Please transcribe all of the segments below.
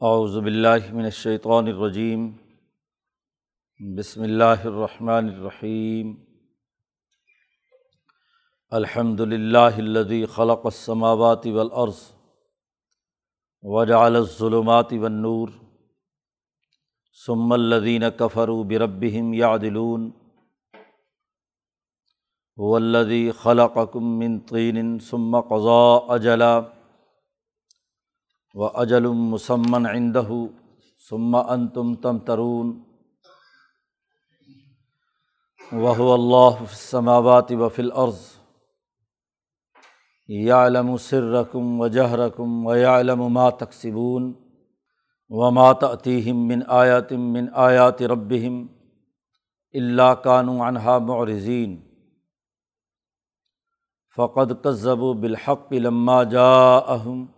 اعوذ باللہ من الشیطان الرجیم۔ بسم اللہ الرحمن الرحیم۔ الحمد للہ الذي خلق السماوات والارض وجعل الظلمات والنور ثم الذين كفروا بربهم يعدلون هو الذي خلقكم من طين ثم قضى أجلا و اجل مسمن عندہ ثم انتم تمترون. وهو اللہ في السماوات وفي الارض يعلم سركم وجهركم ويعلم ما تكسبون. وما تأتيهم من آيات من آيات ربهم إلا كانوا عنها معرضين. فقد كذبوا بالحق لما جاءهم.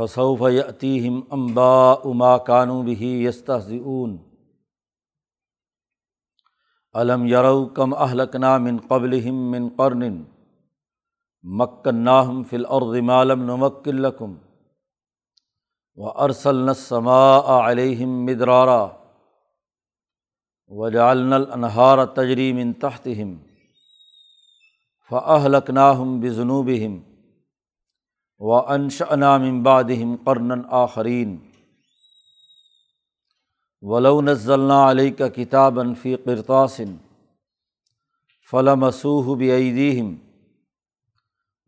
فصوف یتیم امبا اما کانو بھی یستون علم یرو کم اہلکنا من قبل من قرن مکناہم فل مالم نمکلکم و ارسل نسما علیہم مدرارا و جالن النہار تجریم تحتہم فہلکناہم بجنوبہم و انش انام امبادم قرن آخرین ولو نزلنا علیہ کا کتاب انفی قرطاسن فلم مسوح بعیدیم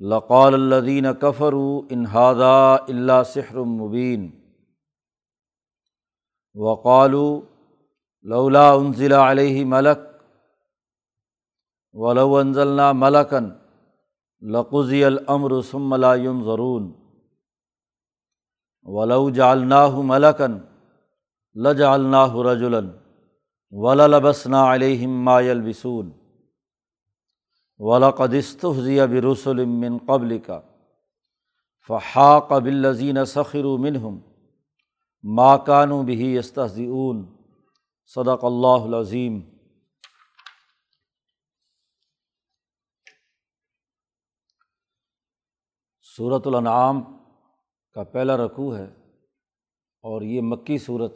لقال الدین کفر انہادا اللہ سحر مبین وقالو لولا انزلہ علیہ ملک ولو انزلنا ملکن لقضی العمر ثم لا ضرون ولو جالناہ ملکن لجعلناہ رجلاً وللبسنا علیہم ما یلبسون ولقد استہزی برسل من قبل کا فحاق بالذین سخروا منہم ما کانوا به صدق اللہ العظیم صورت الانعام کا پہلا رقوع ہے اور یہ مکی صورت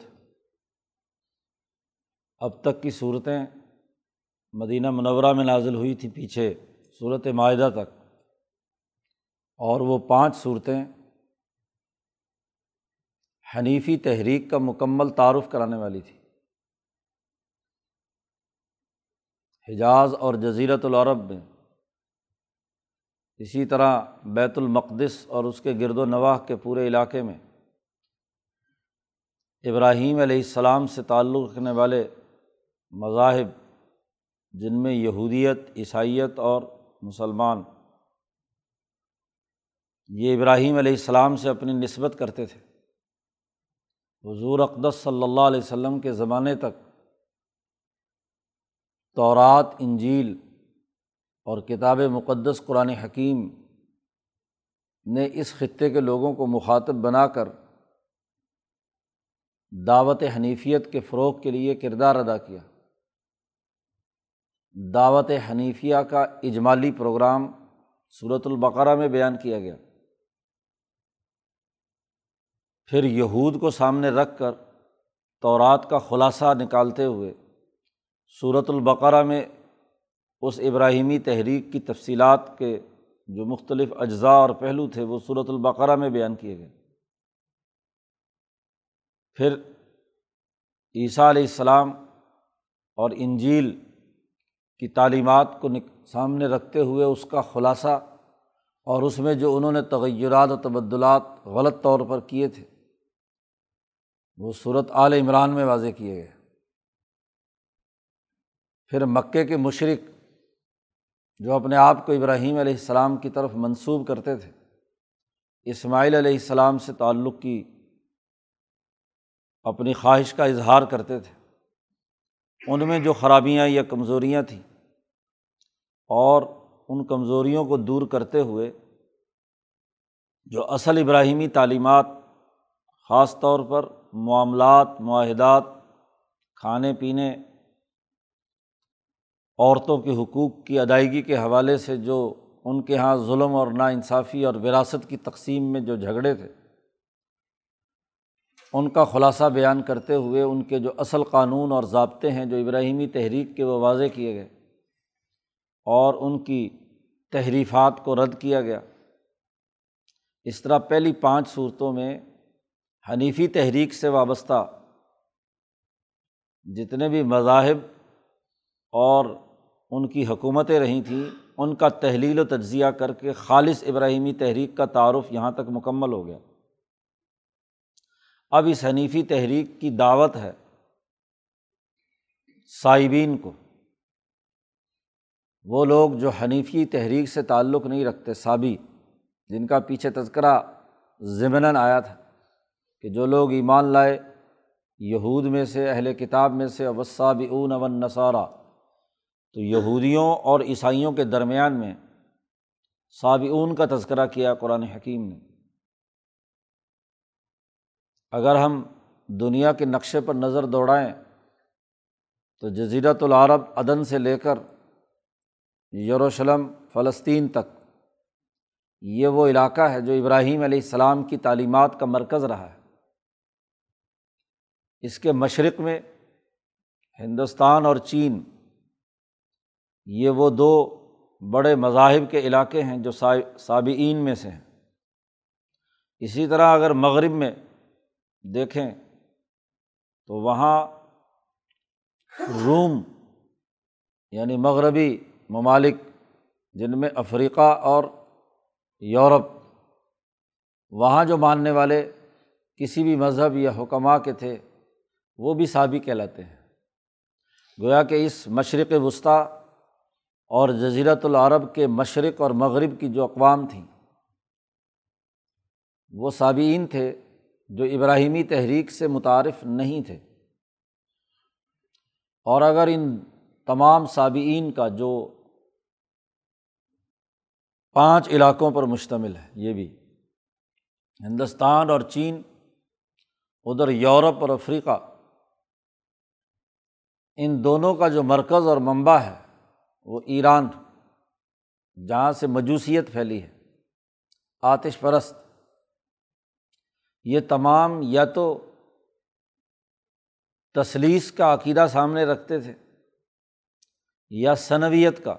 اب تک کی صورتیں مدینہ منورہ میں نازل ہوئی تھیں پیچھے صورت معاہدہ تک۔ اور وہ پانچ صورتیں حنیفی تحریک کا مکمل تعارف کرانے والی تھی حجاز اور جزیرت العرب میں اسی طرح بیت المقدس اور اس کے گرد و نواح کے پورے علاقے میں ابراہیم علیہ السلام سے تعلق رکھنے والے مذاہب جن میں یہودیت، عیسائیت اور مسلمان یہ ابراہیم علیہ السلام سے اپنی نسبت کرتے تھے۔ حضور اقدس صلی اللہ علیہ وسلم کے زمانے تک تورات، انجیل اور کتاب مقدس قرآن حکیم نے اس خطے کے لوگوں کو مخاطب بنا کر دعوت حنیفیت کے فروغ کے لیے کردار ادا کیا۔ دعوت حنیفیہ کا اجمالی پروگرام صورت البقرہ میں بیان کیا گیا۔ پھر یہود کو سامنے رکھ کر تورات کا خلاصہ نکالتے ہوئے صورت البقرہ میں اس ابراہیمی تحریک کی تفصیلات کے جو مختلف اجزاء اور پہلو تھے، وہ صورت البقرہ میں بیان کیے گئے۔ پھر عیسیٰ علیہ السلام اور انجیل کی تعلیمات کو سامنے رکھتے ہوئے اس کا خلاصہ اور اس میں جو انہوں نے تغیرات و تبدلات غلط طور پر کیے تھے، وہ صورت عال عمران میں واضح کیے گئے۔ پھر مکے کے مشرق جو اپنے آپ کو ابراہیم علیہ السلام کی طرف منسوب کرتے تھے، اسماعیل علیہ السلام سے تعلق کی اپنی خواہش کا اظہار کرتے تھے۔ ان میں جو خرابیاں یا کمزوریاں تھیں اور ان کمزوریوں کو دور کرتے ہوئے جو اصل ابراہیمی تعلیمات، خاص طور پر معاملات، معاہدات، کھانے پینے عورتوں کے حقوق کی ادائیگی کے حوالے سے جو ان کے یہاں ظلم اور نا انصافی اور وراثت کی تقسیم میں جو جھگڑے تھے، ان کا خلاصہ بیان کرتے ہوئے ان کے جو اصل قانون اور ضابطے ہیں جو ابراہیمی تحریک کے وہ واضح کیے گئے اور ان کی تحریفات کو رد کیا گیا۔ اس طرح پہلی پانچ صورتوں میں حنیفی تحریک سے وابستہ جتنے بھی مذاہب اور ان کی حکومتیں رہی تھیں، ان کا تحلیل و تجزیہ کر کے خالص ابراہیمی تحریک کا تعارف یہاں تک مکمل ہو گیا۔ اب اس حنیفی تحریک کی دعوت ہے صائبین کو۔ وہ لوگ جو حنیفی تحریک سے تعلق نہیں رکھتے صابی جن کا پیچھے تذکرہ ضمن آیا تھا کہ جو لوگ ایمان لائے، یہود میں سے، اہل کتاب میں سے وصاب اون اون نصارہ تو یہودیوں اور عیسائیوں کے درمیان میں صابعون کا تذکرہ کیا قرآن حکیم نے۔ اگر ہم دنیا کے نقشے پر نظر دوڑائیں تو جزیرت العرب عدن سے لے کر یروشلم، فلسطین تک یہ وہ علاقہ ہے جو ابراہیم علیہ السلام کی تعلیمات کا مرکز رہا ہے۔ اس کے مشرق میں ہندوستان اور چین یہ وہ دو بڑے مذاہب کے علاقے ہیں جو صابئین میں سے ہیں۔ اسی طرح اگر مغرب میں دیکھیں تو وہاں روم یعنی مغربی ممالک جن میں افریقہ اور یورپ، وہاں جو ماننے والے کسی بھی مذہب یا حکمہ کے تھے، وہ بھی صابی کہلاتے ہیں۔ گویا کہ اس مشرق وسطیٰ اور جزیرت العرب کے مشرق اور مغرب کی جو اقوام تھیں، وہ صابئین تھے جو ابراہیمی تحریک سے متعارف نہیں تھے۔ اور اگر ان تمام صابئین کا جو پانچ علاقوں پر مشتمل ہے، یہ بھی ہندوستان اور چین، ادھر یورپ اور افریقہ، ان دونوں کا جو مرکز اور منبع ہے وہ ایران جہاں سے مجوسیت پھیلی ہے، آتش پرست۔ یہ تمام یا تو تصلیس کا عقیدہ سامنے رکھتے تھے یا صنویت کا،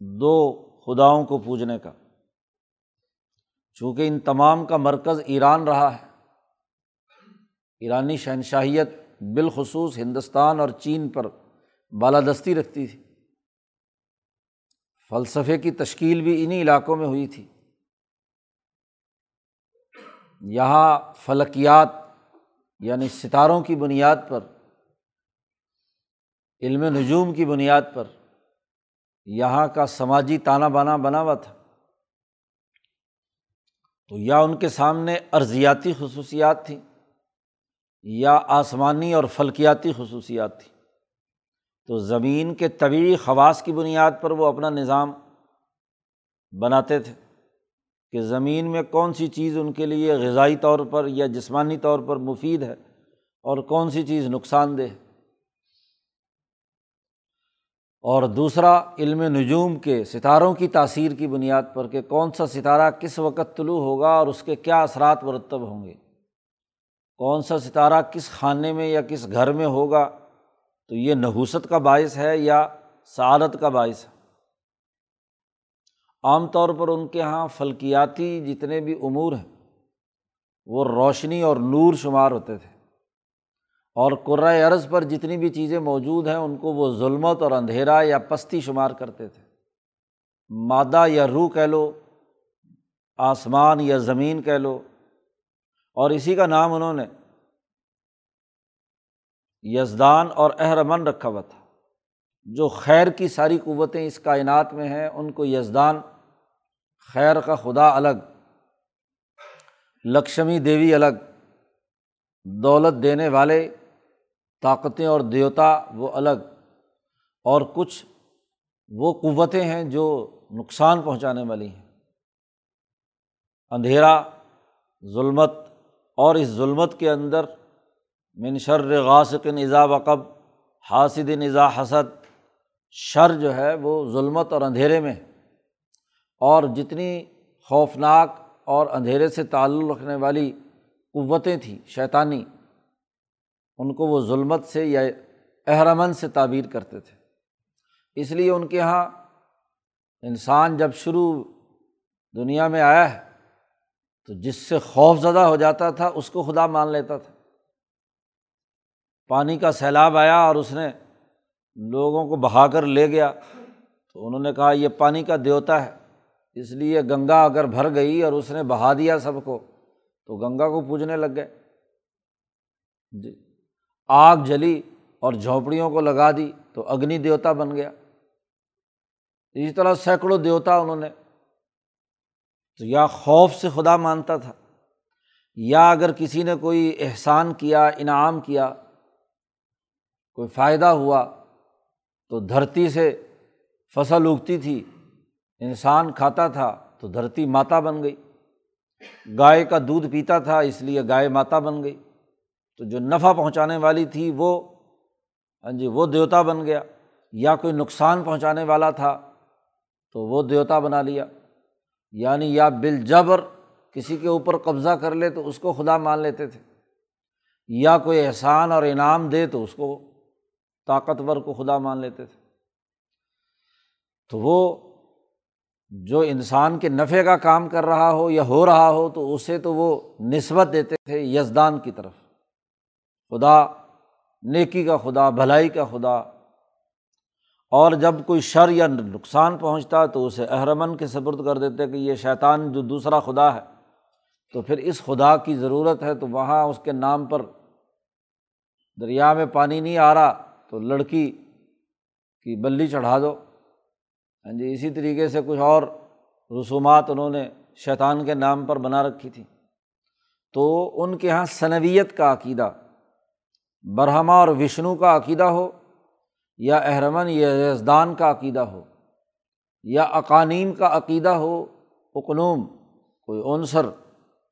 دو خداؤں کو پوجنے کا۔ چونکہ ان تمام کا مرکز ایران رہا ہے۔ ایرانی شہنشاہیت بالخصوص ہندوستان اور چین پر بالادستی رکھتی تھی۔ فلسفے کی تشکیل بھی انہیں علاقوں میں ہوئی تھی۔ یہاں فلکیات یعنی ستاروں کی بنیاد پر، علم نجوم کی بنیاد پر یہاں کا سماجی تانا بانا بنا ہوا تھا۔ تو یا ان کے سامنے ارضیاتی خصوصیات تھیں یا آسمانی اور فلکیاتی خصوصیات تھیں۔ تو زمین کے طبعی خواص کی بنیاد پر وہ اپنا نظام بناتے تھے کہ زمین میں کون سی چیز ان کے لیے غذائی طور پر یا جسمانی طور پر مفید ہے اور کون سی چیز نقصان دہ اور دوسرا، علم نجوم کے ستاروں کی تاثیر کی بنیاد پر کہ کون سا ستارہ کس وقت طلوع ہوگا اور اس کے کیا اثرات مرتب ہوں گے۔ کون سا ستارہ کس خانے میں یا کس گھر میں ہوگا تو یہ نحوست کا باعث ہے یا سعادت کا باعث ہے؟ عام طور پر ان کے یہاں فلکیاتی جتنے بھی امور ہیں، وہ روشنی اور نور شمار ہوتے تھے۔ اور قرۂۂ عرض پر جتنی بھی چیزیں موجود ہیں، ان کو وہ ظلمت اور اندھیرا یا پستی شمار کرتے تھے۔ مادہ یا روح کہہ لو، آسمان یا زمین کہہ لو۔ اور اسی کا نام انہوں نے یزدان اور اہرمن رکھا ہوا تھا۔ جو خیر کی ساری قوتیں اس کائنات میں ہیں، ان کو یزدان، خیر کا خدا الگ، لکشمی دیوی الگ، دولت دینے والے، طاقتیں اور دیوتا وہ الگ، اور کچھ وہ قوتیں ہیں جو نقصان پہنچانے والی ہیں۔ اندھیرا، ظلمت، اور اس ظلمت کے اندر منشر غاسق نظا وقب حاصد نظا حسد۔ شر جو ہے وہ ظلمت اور اندھیرے میں۔ اور جتنی خوفناک اور اندھیرے سے تعلق رکھنے والی قوتیں تھیں، شیطانی، ان کو وہ ظلمت سے یا احرمن سے تعبیر کرتے تھے۔ اس لیے ان کے یہاں انسان جب شروع دنیا میں آیا ہے، تو جس سے خوف زدہ ہو جاتا تھا، اس کو خدا مان لیتا تھا۔ پانی کا سیلاب آیا اور اس نے لوگوں کو بہا کر لے گیا، تو انہوں نے کہا یہ پانی کا دیوتا ہے، اس لیے گنگا اگر بھر گئی اور اس نے بہا دیا سب کو، تو گنگا کو پوجنے لگ گئے۔ جی آگ جلی اور جھونپڑیوں کو لگا دی، تو اگنی دیوتا بن گیا۔ اسی طرح سینکڑوں دیوتا انہوں نے، تو یا خوف سے خدا مانتا تھا، یا اگر کسی نے کوئی احسان کیا، انعام کیا کوئی فائدہ ہوا تو دھرتی سے فصل اگتی تھی، انسان کھاتا تھا تو دھرتی ماتا بن گئی۔ گائے کا دودھ پیتا تھا اس لیے گائے ماتا بن گئی۔ تو جو نفع پہنچانے والی تھی وہ ہاں جی وہ دیوتا بن گیا۔ یا کوئی نقصان پہنچانے والا تھا تو وہ دیوتا بنا لیا۔ یعنی یا بال جبر کسی کے اوپر قبضہ کر لے تو اس کو خدا مان لیتے تھے۔ یا کوئی احسان اور انعام دے تو اس کو طاقتور کو خدا مان لیتے تھے۔ تو وہ جو انسان کے نفع کا کام کر رہا ہو یا ہو رہا ہو، تو اسے تو وہ نسبت دیتے تھے یزدان کی طرف۔ خدا، نیکی کا خدا، بھلائی کا خدا۔ اور جب کوئی شر یا نقصان پہنچتا تو اسے احرمن کے سپرد کر دیتے کہ یہ شیطان جو دوسرا خدا ہے۔ تو پھر اس خدا کی ضرورت ہے، تو وہاں اس کے نام پر دریا میں پانی نہیں آ رہا۔ تو لڑکی کی بلی چڑھا دو۔ ہاں جی اسی طریقے سے کچھ اور رسومات انہوں نے شیطان کے نام پر بنا رکھی تھی۔ تو ان کے یہاں صنویت کا عقیدہ، برہما اور وشنو کا عقیدہ ہو، یا احرمن یا یزدان کا عقیدہ ہو، یا اقانیم کا عقیدہ ہو اقنوم کوئی عنصر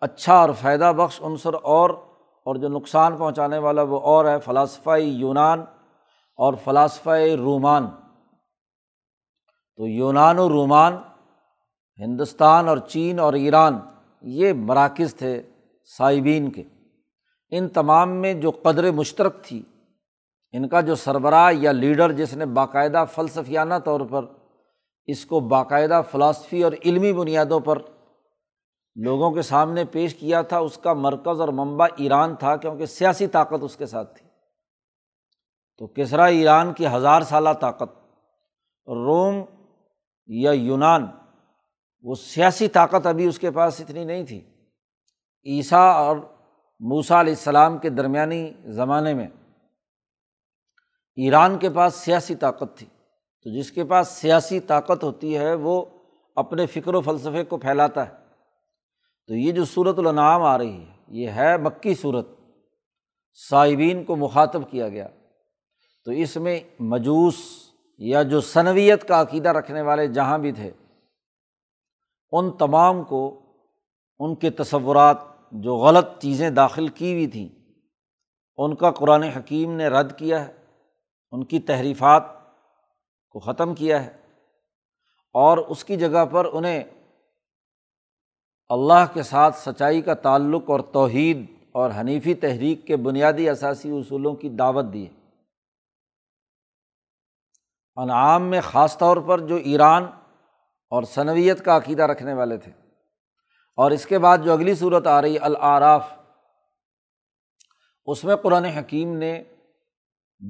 اچھا اور فائدہ بخش عنصر اور اور جو نقصان پہنچانے والا وہ اور ہے، فلاسفہ یونان۔ اور فلاسفہ رومان۔ تو یونان و رومان، ہندوستان اور چین اور ایران، یہ مراکز تھے صائبین کے۔ ان تمام میں جو قدر مشترک تھی، ان کا جو سربراہ یا لیڈر جس نے باقاعدہ فلسفیانہ طور پر، اس کو باقاعدہ فلاسفی اور علمی بنیادوں پر لوگوں کے سامنے پیش کیا تھا، اس کا مرکز اور منبع ایران تھا، کیونکہ سیاسی طاقت اس کے ساتھ تھی۔ تو کسرا ایران کی ہزار سالہ طاقت، روم یا یونان، وہ سیاسی طاقت ابھی اس کے پاس اتنی نہیں تھی۔ عیسیٰ اور موسا علیہ السلام کے درمیانی زمانے میں ایران کے پاس سیاسی طاقت تھی۔ تو جس کے پاس سیاسی طاقت ہوتی ہے، وہ اپنے فکر و فلسفے کو پھیلاتا ہے۔ تو یہ جو صورت النعام آ رہی ہے، یہ ہے مکی صورت صائبین کو مخاطب کیا گیا۔ تو اس میں مجوس یا جو صنویت کا عقیدہ رکھنے والے جہاں بھی تھے، ان تمام کو ان کے تصورات جو غلط چیزیں داخل کی ہوئی تھیں، ان کا قرآن حکیم نے رد کیا ہے، ان کی تحریفات کو ختم کیا ہے اور اس کی جگہ پر انہیں اللہ کے ساتھ سچائی کا تعلق اور توحید اور حنیفی تحریک کے بنیادی اثاثی اصولوں کی دعوت دی ہے۔ انعام میں خاص طور پر جو ایران اور صنویت کا عقیدہ رکھنے والے تھے۔ اور اس کے بعد جو اگلی صورت آ رہی العراف اس میں قرآن حکیم نے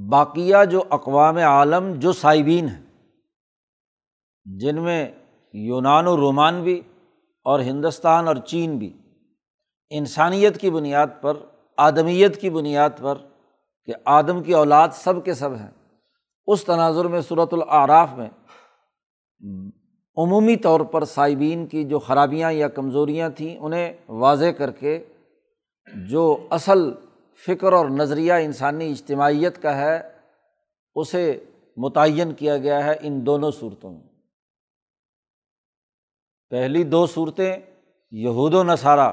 باقیہ جو اقوام عالم، جو صائبین ہیں، جن میں یونان و رومان بھی اور ہندوستان اور چین بھی، انسانیت کی بنیاد پر، آدمیت کی بنیاد پر کہ آدم کی اولاد سب کے سب ہیں۔ اس تناظر میں صورت العراف میں عمومی طور پر صائبین کی جو خرابیاں یا کمزوریاں تھیں انہیں واضح کر کے جو اصل فکر اور نظریہ انسانی اجتماعیت کا ہے، اسے متعین کیا گیا ہے ان دونوں صورتوں میں۔ پہلی دو صورتیں یہود و نصارہ،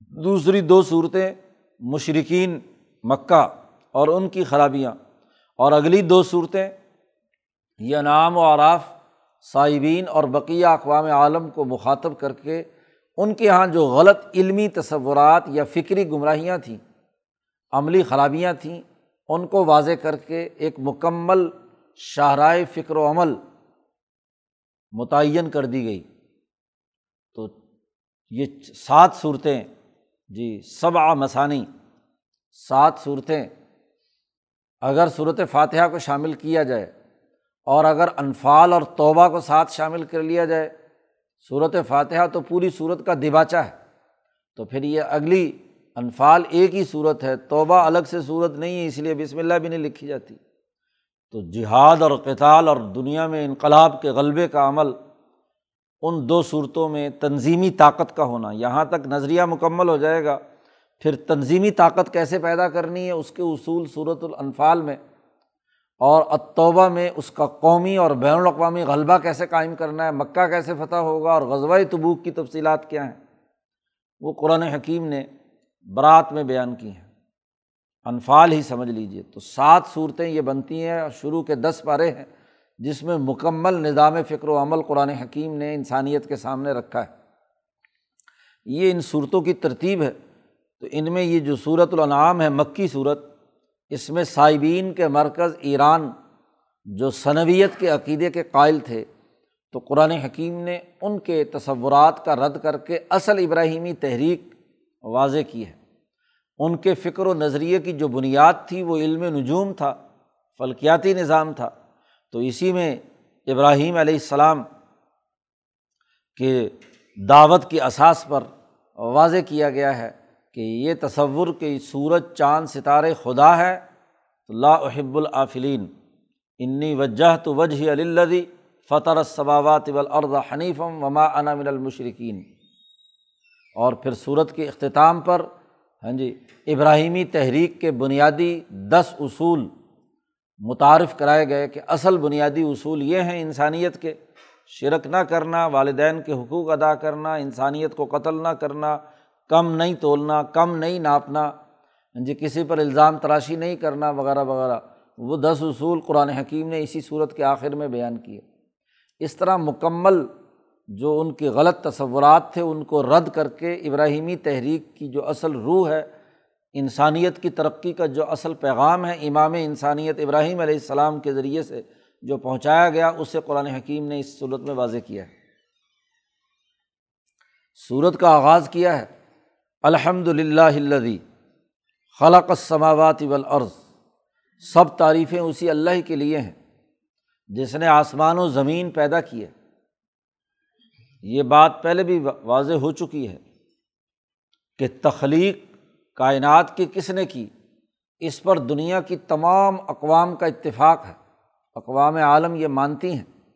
دوسری دو صورتیں مشرقین مکہ اور ان کی خرابیاں۔ اور اگلی دو صورتیں یہ نام و آراف صائبین اور بقیہ اقوام عالم کو مخاطب کر کے ان کے یہاں جو غلط علمی تصورات یا فکری گمراہیاں تھیں، عملی خرابیاں تھیں، ان کو واضح کر کے ایک مکمل شاہراہ فکر و عمل متعین کر دی گئی۔ تو یہ سات صورتیں جی سب مسانی، سات صورتیں اگر صورت فاتحہ کو شامل کیا جائے اور اگر انفال اور توبہ کو ساتھ شامل کر لیا جائے صورت فاتحہ تو پوری صورت کا دباچہ ہے۔ تو پھر یہ اگلی انفال ایک ہی صورت ہے، توبہ الگ سے صورت نہیں ہے، اس لیے بسم اللہ بھی نہیں لکھی جاتی۔ تو جہاد اور کتال اور دنیا میں انقلاب کے غلبے کا عمل، ان دو صورتوں میں تنظیمی طاقت کا ہونا، یہاں تک نظریہ مکمل ہو جائے گا۔ پھر تنظیمی طاقت کیسے پیدا کرنی ہے اس کے اصول صورت الانفال میں اور اتوبہ میں اس کا قومی اور بین الاقوامی غلبہ کیسے قائم کرنا ہے، مکہ کیسے فتح ہوگا اور غزوہ تبوک کی تفصیلات کیا ہیں؟ وہ قرآن حکیم نے برات میں بیان کی ہیں۔ انفال ہی سمجھ لیجیے تو سات صورتیں یہ بنتی ہیں اور شروع کے دس پارے ہیں جس میں مکمل نظام فکر و عمل قرآن حکیم نے انسانیت کے سامنے رکھا ہے۔ یہ ان صورتوں کی ترتیب ہے۔ تو ان میں یہ جو صورت الانعام ہے، مکی صورت اس میں صائبین کے مرکز ایران جو صنویت کے عقیدے کے قائل تھے، تو قرآن حکیم نے ان کے تصورات کا رد کر کے اصل ابراہیمی تحریک واضح کی ہے۔ ان کے فکر و نظریے کی جو بنیاد تھی، وہ علم نجوم تھا، فلکیاتی نظام تھا۔ تو اسی میں ابراہیم علیہ السلام کے دعوت کی اساس پر واضح کیا گیا ہے۔ کہ یہ تصور کہ سورج چاند ستارے خدا ہے، تو لا احب العافلین انی وجہ تو وجہ علی فطر صباوات والارض حنیفم وما انا من المشرقین اور پھر صورت کے اختتام پر ہاں جی ابراہیمی تحریک کے بنیادی دس اصول متعارف کرائے گئے کہ اصل بنیادی اصول یہ ہیں انسانیت کے، شرک نہ کرنا، والدین کے حقوق ادا کرنا، انسانیت کو قتل نہ کرنا کم نہیں تولنا، کم نہیں ناپنا جی کسی پر الزام تراشی نہیں کرنا، وغیرہ وغیرہ۔ وہ دس اصول قرآن حکیم نے اسی صورت کے آخر میں بیان کیے۔ اس طرح مکمل جو ان کے غلط تصورات تھے، ان کو رد کر کے ابراہیمی تحریک کی جو اصل روح ہے، انسانیت کی ترقی کا جو اصل پیغام ہے، امام انسانیت ابراہیم علیہ السلام کے ذریعے سے جو پہنچایا گیا اسے قرآن حکیم نے اس صورت میں واضح کیا ہے۔ صورت کا آغاز کیا ہے۔ الحمد للہ خلق السماوات والارض۔ سب تعریفیں اسی اللہ کے لیے ہیں، جس نے آسمان و زمین پیدا کیے یہ بات پہلے بھی واضح ہو چکی ہے کہ تخلیق کائنات کی کس نے کی؟ اس پر دنیا کی تمام اقوام کا اتفاق ہے۔ اقوام عالم یہ مانتی ہیں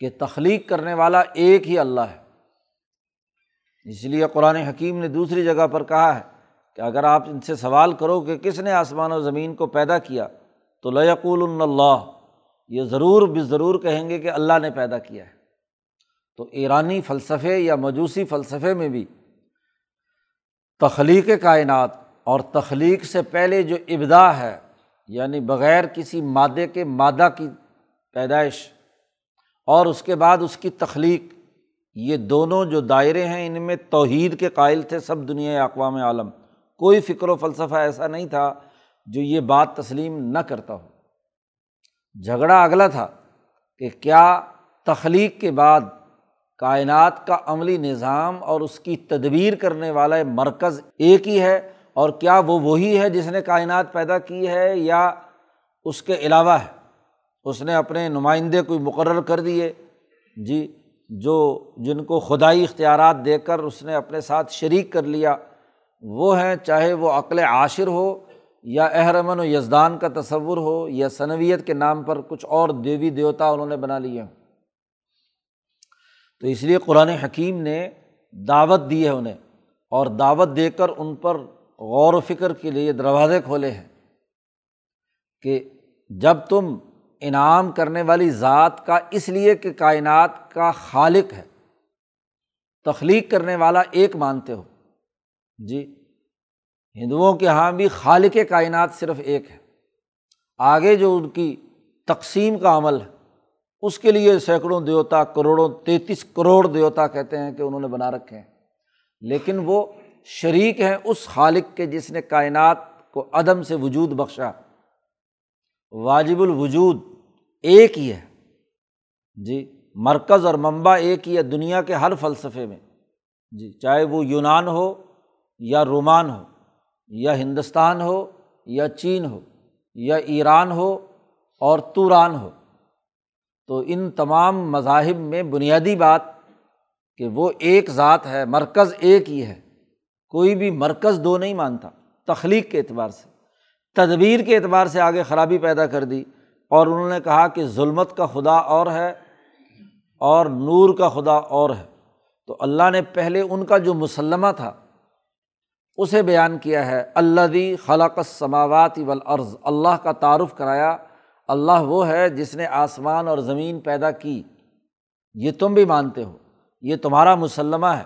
کہ تخلیق کرنے والا ایک ہی اللہ ہے۔ اس لیے قرآن حکیم نے دوسری جگہ پر کہا ہے کہ اگر آپ ان سے سوال کرو کہ کس نے آسمان و زمین کو پیدا کیا، تو لقول اللہ یہ ضرور بھی ضرور کہیں گے کہ اللہ نے پیدا کیا ہے۔ تو ایرانی فلسفے یا مجوسی فلسفے میں بھی تخلیق کائنات اور تخلیق سے پہلے جو ابدا ہے یعنی بغیر کسی مادے کے مادہ کی پیدائش اور اس کے بعد اس کی تخلیق یہ دونوں جو دائرے ہیں، ان میں توحید کے قائل تھے سب دنیا اقوام عالم۔ کوئی فکر و فلسفہ ایسا نہیں تھا جو یہ بات تسلیم نہ کرتا ہو۔ جھگڑا اگلا تھا کہ کیا تخلیق کے بعد کائنات کا عملی نظام اور اس کی تدبیر کرنے والا مرکز ایک ہی ہے اور کیا وہ وہی ہے جس نے کائنات پیدا کی ہے یا اس کے علاوہ ہے؟ اس نے اپنے نمائندے کو مقرر کر دیے۔ جی جو جن کو خدائی اختیارات دے کر اس نے اپنے ساتھ شریک کر لیا، وہ ہیں چاہے وہ عقل عاشر ہو یا احرمن و یزدان کا تصور ہو یا صنویت کے نام پر کچھ اور دیوی دیوتا انہوں نے بنا لیے۔ ہوں تو اس لیے قرآن حکیم نے دعوت دی ہے انہیں اور دعوت دے کر ان پر غور و فکر کے لیے دروازے کھولے ہیں کہ جب تم انعام کرنے والی ذات کا اس لیے کہ کائنات کا خالق ہے۔ تخلیق کرنے والا ایک مانتے ہو۔ جی ہندوؤں کے یہاں بھی خالق کائنات صرف ایک ہے۔ آگے جو ان کی تقسیم کا عمل ہے، اس کے لیے سینکڑوں دیوتا، کروڑوں، تینتیس کروڑ دیوتا کہتے ہیں کہ انہوں نے بنا رکھے ہیں۔ لیکن وہ شریک ہیں اس خالق کے جس نے کائنات کو عدم سے وجود بخشا۔ واجب الوجود ایک ہی ہے۔ جی مرکز اور منبع ایک ہی ہے دنیا کے ہر فلسفے میں۔ جی چاہے وہ یونان ہو یا رومان ہو، یا ہندوستان ہو، یا چین ہو، یا ایران ہو اور توران ہو۔ تو ان تمام مذاہب میں بنیادی بات کہ وہ ایک ذات ہے، مرکز ایک ہی ہے۔ کوئی بھی مرکز دو نہیں مانتا، تخلیق کے اعتبار سے۔ تدبیر کے اعتبار سے آگے خرابی پیدا کر دی۔ اور انہوں نے کہا کہ ظلمت کا خدا اور ہے اور نور کا خدا اور ہے۔ تو اللہ نے پہلے ان کا جو مسلمہ تھا، اسے بیان کیا ہے اللہ دی خلق سماوات والارض۔ اللہ کا تعارف کرایا، اللہ وہ ہے جس نے آسمان اور زمین پیدا کی۔ یہ تم بھی مانتے ہو، یہ تمہارا مسلمہ ہے۔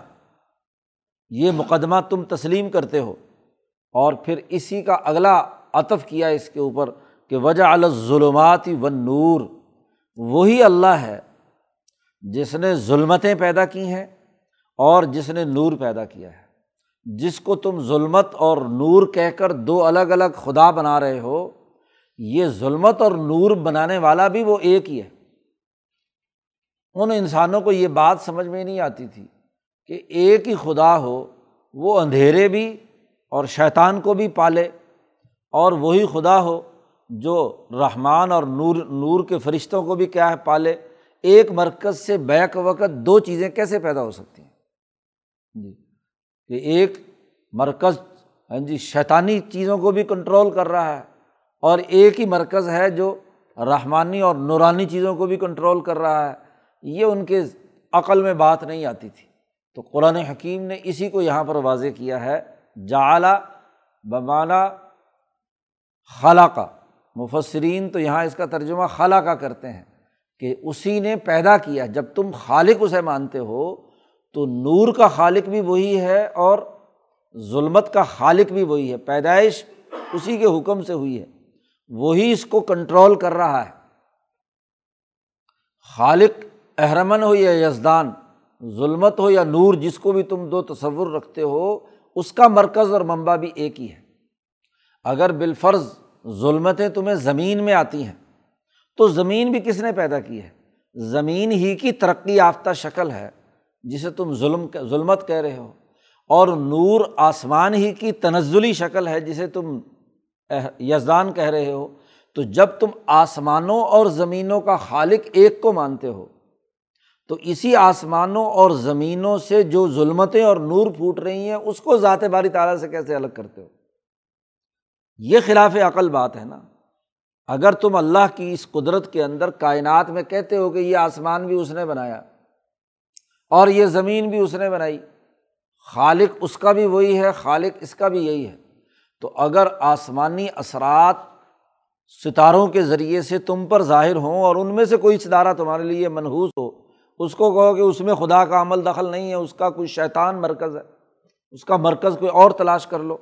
یہ مقدمہ تم تسلیم کرتے ہو۔ اور پھر اسی کا اگلا عطف کیا اس کے اوپر۔ کہ وجہ الظلمات و نور وہی اللہ ہے جس نے ظلمتیں پیدا کی ہیں اور جس نے نور پیدا کیا ہے۔ جس کو تم ظلمت اور نور کہہ کر دو الگ الگ خدا بنا رہے ہو، یہ ظلمت اور نور بنانے والا بھی وہ ایک ہی ہے۔ ان انسانوں کو یہ بات سمجھ میں نہیں آتی تھی کہ ایک ہی خدا ہو، وہ اندھیرے بھی اور شیطان کو بھی پالے اور وہی خدا ہو جو رحمان اور نور نور کے فرشتوں کو بھی کیا ہے پالے، ایک مرکز سے بیک وقت دو چیزیں کیسے پیدا ہو سکتی ہیں؟ جی کہ ایک مرکز ہاں جی شیطانی چیزوں کو بھی کنٹرول کر رہا ہے اور ایک ہی مرکز ہے جو رحمانی اور نورانی چیزوں کو بھی کنٹرول کر رہا ہے۔ یہ ان کے عقل میں بات نہیں آتی تھی۔ تو قرآن حکیم نے اسی کو یہاں پر واضح کیا ہے جعلا بمانا خلا کا مفسرین تو یہاں اس کا ترجمہ خلا کا کرتے ہیں کہ اسی نے پیدا کیا، جب تم خالق اسے مانتے ہو تو نور کا خالق بھی وہی ہے اور ظلمت کا خالق بھی وہی ہے، پیدائش اسی کے حکم سے ہوئی ہے، وہی اس کو کنٹرول کر رہا ہے۔ خالق احرمن ہو یا یزدان، ظلمت ہو یا نور، جس کو بھی تم دو تصور رکھتے ہو، اس کا مرکز اور منبع بھی ایک ہی ہے۔ اگر بالفرض ظلمتیں تمہیں زمین میں آتی ہیں۔ تو زمین بھی کس نے پیدا کی ہے؟ زمین ہی کی ترقی یافتہ شکل ہے جسے تم ظلم ظلمت کہہ رہے ہو۔ اور نور آسمان ہی کی تنزلی شکل ہے جسے تم یزدان کہہ رہے ہو۔ تو جب تم آسمانوں اور زمینوں کا خالق ایک کو مانتے ہو، تو اسی آسمانوں اور زمینوں سے جو ظلمتیں اور نور پھوٹ رہی ہیں، اس کو ذات باری تعالیٰ سے کیسے الگ کرتے ہو؟ یہ خلاف عقل بات ہے نا۔ اگر تم اللہ کی اس قدرت کے اندر کائنات میں کہتے ہو کہ یہ آسمان بھی اس نے بنایا اور یہ زمین بھی اس نے بنائی، خالق اس کا بھی وہی ہے، خالق اس کا بھی یہی ہے۔ تو اگر آسمانی اثرات ستاروں کے ذریعے سے تم پر ظاہر ہوں اور ان میں سے کوئی ستارہ تمہارے لیے منحوس ہو، اس کو کہو کہ اس میں خدا کا عمل دخل نہیں ہے، اس کا کوئی شیطان مرکز ہے، اس کا مرکز کوئی اور تلاش کر لو۔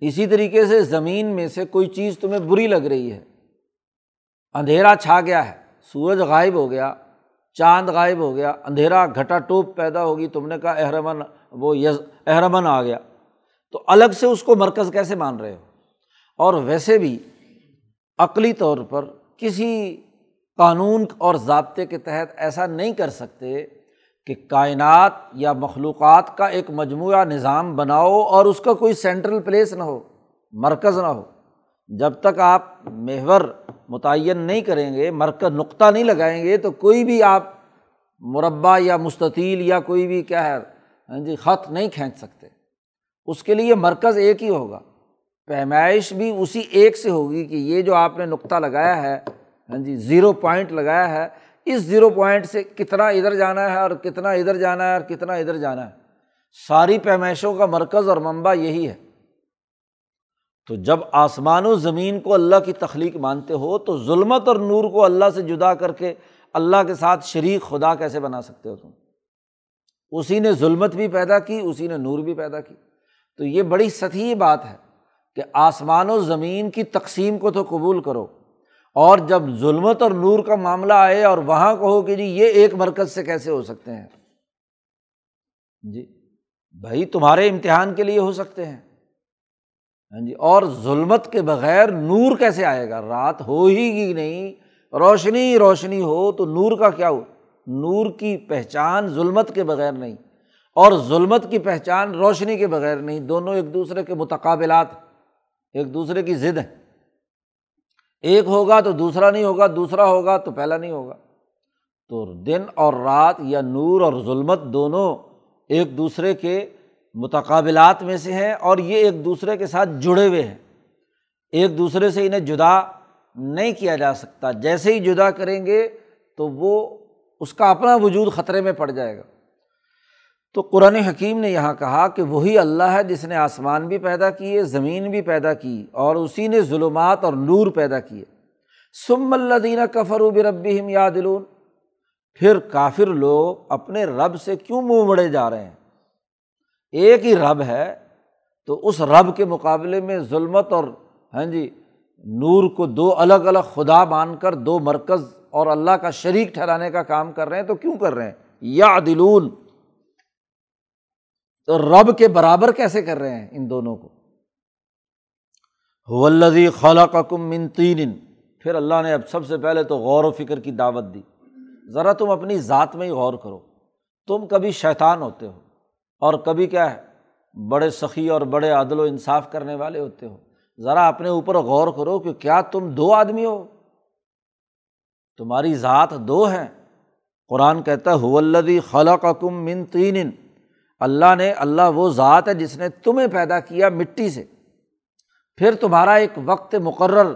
اسی طریقے سے زمین میں سے کوئی چیز تمہیں بری لگ رہی ہے۔ اندھیرا چھا گیا ہے، سورج غائب ہو گیا، چاند غائب ہو گیا، اندھیرا گھٹا ٹوپ پیدا ہوگی، تم نے کہا احرمن، وہ یز، احرمن آ گیا۔ تو الگ سے اس کو مرکز کیسے مان رہے ہو؟ اور ویسے بھی عقلی طور پر کسی قانون اور ضابطے کے تحت ایسا نہیں کر سکتے کہ کائنات یا مخلوقات کا ایک مجموعہ نظام بناؤ اور اس کا کوئی سینٹرل پلیس نہ ہو، مرکز نہ ہو۔ جب تک آپ محور متعین نہیں کریں گے، مرکز نقطہ نہیں لگائیں گے، تو کوئی بھی آپ مربع یا مستطیل یا کوئی بھی کیا ہے ہاں جی خط نہیں کھینچ سکتے۔ اس کے لیے مرکز ایک ہی ہوگا۔ پیمائش بھی اسی ایک سے ہوگی کہ یہ جو آپ نے نقطہ لگایا ہے ہاں جی زیرو پوائنٹ لگایا ہے اس زیرو پوائنٹ سے کتنا ادھر جانا ہے اور کتنا ادھر جانا ہے اور کتنا ادھر جانا ہے۔ ساری پیمائشوں کا مرکز اور منبع یہی ہے۔ تو جب آسمان و زمین کو اللہ کی تخلیق مانتے ہو تو ظلمت اور نور کو اللہ سے جدا کر کے اللہ کے ساتھ شریک خدا کیسے بنا سکتے ہو تم؟ اسی نے ظلمت بھی پیدا کی، اسی نے نور بھی پیدا کی۔ تو یہ بڑی سطحی بات ہے کہ آسمان و زمین کی تقسیم کو تو قبول کرو۔ اور جب ظلمت اور نور کا معاملہ آئے اور وہاں کہو کہ جی یہ ایک مرکز سے کیسے ہو سکتے ہیں؟ جی بھائی تمہارے امتحان کے لیے ہو سکتے ہیں۔ ہاں جی اور ظلمت کے بغیر نور کیسے آئے گا؟ رات ہو ہی گی نہیں، روشنی روشنی ہو تو نور کا کیا ہو؟ نور کی پہچان ظلمت کے بغیر نہیں، اور ظلمت کی پہچان روشنی کے بغیر نہیں۔ دونوں ایک دوسرے کے متقابلات، ایک دوسرے کی ضد ہے ایک ہوگا تو دوسرا نہیں ہوگا، دوسرا ہوگا تو پہلا نہیں ہوگا۔ تو دن اور رات یا نور اور ظلمت دونوں ایک دوسرے کے متقابلات میں سے ہیں اور یہ ایک دوسرے کے ساتھ جڑے ہوئے ہیں۔ ایک دوسرے سے انہیں جدا نہیں کیا جا سکتا۔ جیسے ہی جدا کریں گے تو وہ اس کا اپنا وجود خطرے میں پڑ جائے گا۔ تو قرآن حکیم نے یہاں کہا کہ وہی اللہ ہے جس نے آسمان بھی پیدا کیے، زمین بھی پیدا کی اور اسی نے ظلمات اور نور پیدا کیے۔ سم اللہ دینہ کفر و بربیم یادلون پھر کافر لوگ اپنے رب سے کیوں منہ مڑے جا رہے ہیں؟ ایک ہی رب ہے تو اس رب کے مقابلے میں ظلمت اور ہاں جی نور کو دو الگ الگ خدا مان کر دو مرکز اور اللہ کا شریک ٹھہرانے کا کام کر رہے ہیں تو کیوں کر رہے ہیں؟ یا دلون تو رب کے برابر کیسے کر رہے ہیں ان دونوں کو؟ ولدی خلا کا کم من تین پھر اللہ نے اب سب سے پہلے تو غور و فکر کی دعوت دی۔ ذرا تم اپنی ذات میں ہی غور کرو۔ تم کبھی شیطان ہوتے ہو اور کبھی کیا ہے، بڑے سخی اور بڑے عدل و انصاف کرنے والے ہوتے ہو۔ ذرا اپنے اوپر غور کرو کہ کیا تم دو آدمی ہو۔ تمہاری ذات دو ہیں۔ قرآن کہتا ہے ہولدی خلا کا کم من تین اللہ نے، اللہ وہ ذات ہے جس نے تمہیں پیدا کیا مٹی سے۔ پھر تمہارا ایک وقت مقرر،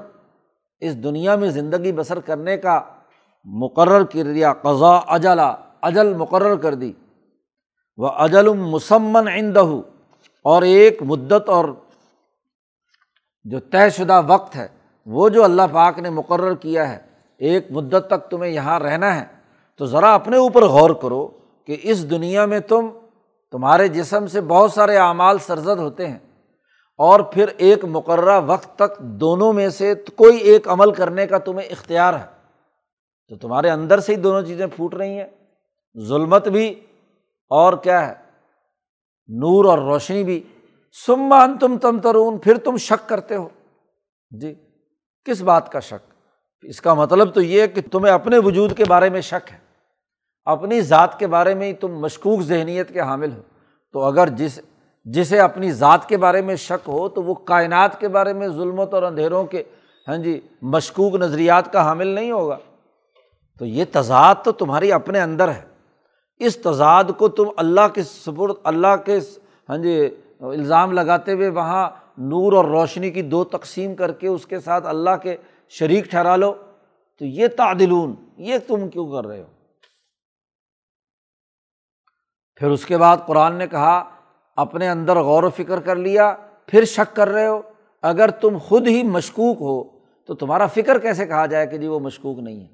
اس دنیا میں زندگی بسر کرنے کا مقرر کر دیا۔ قضا اجلا، اجل مقرر کر دی۔ وہ اجل مسمن عندہ اور ایک مدت اور جو طے شدہ وقت ہے، وہ جو اللہ پاک نے مقرر کیا ہے۔ ایک مدت تک تمہیں یہاں رہنا ہے۔ تو ذرا اپنے اوپر غور کرو کہ اس دنیا میں تم تمہارے جسم سے بہت سارے اعمال سرزد ہوتے ہیں اور پھر ایک مقررہ وقت تک دونوں میں سے کوئی ایک عمل کرنے کا تمہیں اختیار ہے۔ تو تمہارے اندر سے ہی دونوں چیزیں پھوٹ رہی ہیں۔ ظلمت بھی اور کیا ہے؟ نور اور روشنی بھی۔ سمان تم تم ترون پھر تم شک کرتے ہو۔ جی کس بات کا شک؟ اس کا مطلب تو یہ کہ تمہیں اپنے وجود کے بارے میں شک ہے۔ اپنی ذات کے بارے میں ہی تم مشکوک ذہنیت کے حامل ہو۔ تو اگر جس، جسے اپنی ذات کے بارے میں شک ہو، تو وہ کائنات کے بارے میں ظلمت اور اندھیروں کے ہاں جی مشکوک نظریات کا حامل نہیں ہوگا۔ تو یہ تضاد تو تمہاری اپنے اندر ہے۔ اس تضاد کو تم اللہ کے سپرد، اللہ کے ہاں جی الزام لگاتے ہوئے وہاں نور اور روشنی کی دو تقسیم کر کے اس کے ساتھ اللہ کے شریک ٹھہرا لو۔ تو یہ تعدلون، یہ تم کیوں کر رہے ہو؟ پھر اس کے بعد قرآن نے کہا، اپنے اندر غور و فکر کر لیا، پھر شک کر رہے ہو۔ اگر تم خود ہی مشکوک ہو، تو تمہارا فکر کیسے کہا جائے کہ جی وہ مشکوک نہیں ہے؟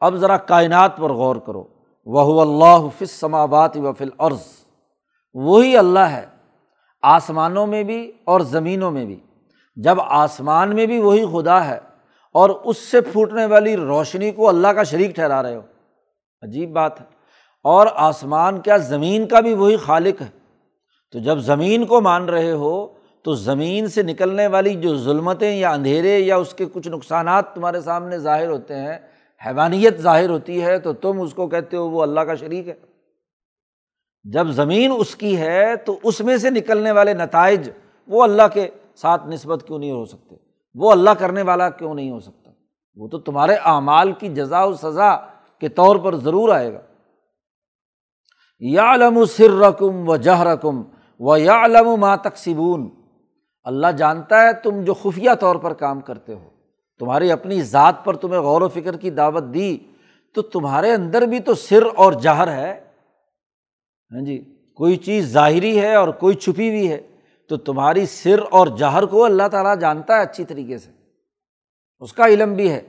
اب ذرا کائنات پر غور کرو۔ وہ اللہ فص سماوات و فل عرض وہی اللہ ہے، آسمانوں میں بھی اور زمینوں میں بھی۔ جب آسمان میں بھی وہی خدا ہے اور اس سے پھوٹنے والی روشنی کو اللہ کا شریک ٹھہرا رہے ہو۔ عجیب بات ہے۔ اور آسمان کیا زمین کا بھی وہی خالق ہے۔ تو جب زمین کو مان رہے ہو، تو زمین سے نکلنے والی جو ظلمتیں یا اندھیرے یا اس کے کچھ نقصانات تمہارے سامنے ظاہر ہوتے ہیں، حیوانیت ظاہر ہوتی ہے، تو تم اس کو کہتے ہو وہ اللہ کا شریک ہے۔ جب زمین اس کی ہے، تو اس میں سے نکلنے والے نتائج وہ اللہ کے ساتھ نسبت کیوں نہیں ہو سکتے؟ وہ اللہ کرنے والا کیوں نہیں ہو سکتا؟ وہ تو تمہارے اعمال کی جزا و سزا کے طور پر ضرور آئے گا۔ یا علم سر رقم و جہ رقم و یا علم ما تقسیبون اللہ جانتا ہے تم جو خفیہ طور پر کام کرتے ہو۔ تمہاری اپنی ذات پر تمہیں غور و فکر کی دعوت دی۔ تو تمہارے اندر بھی تو سر اور جہر ہے۔ ہاں جی کوئی چیز ظاہری ہے اور کوئی چھپی ہوئی ہے۔ تو تمہاری سر اور جہر کو اللہ تعالیٰ جانتا ہے اچھی طریقے سے۔ اس کا علم بھی ہے۔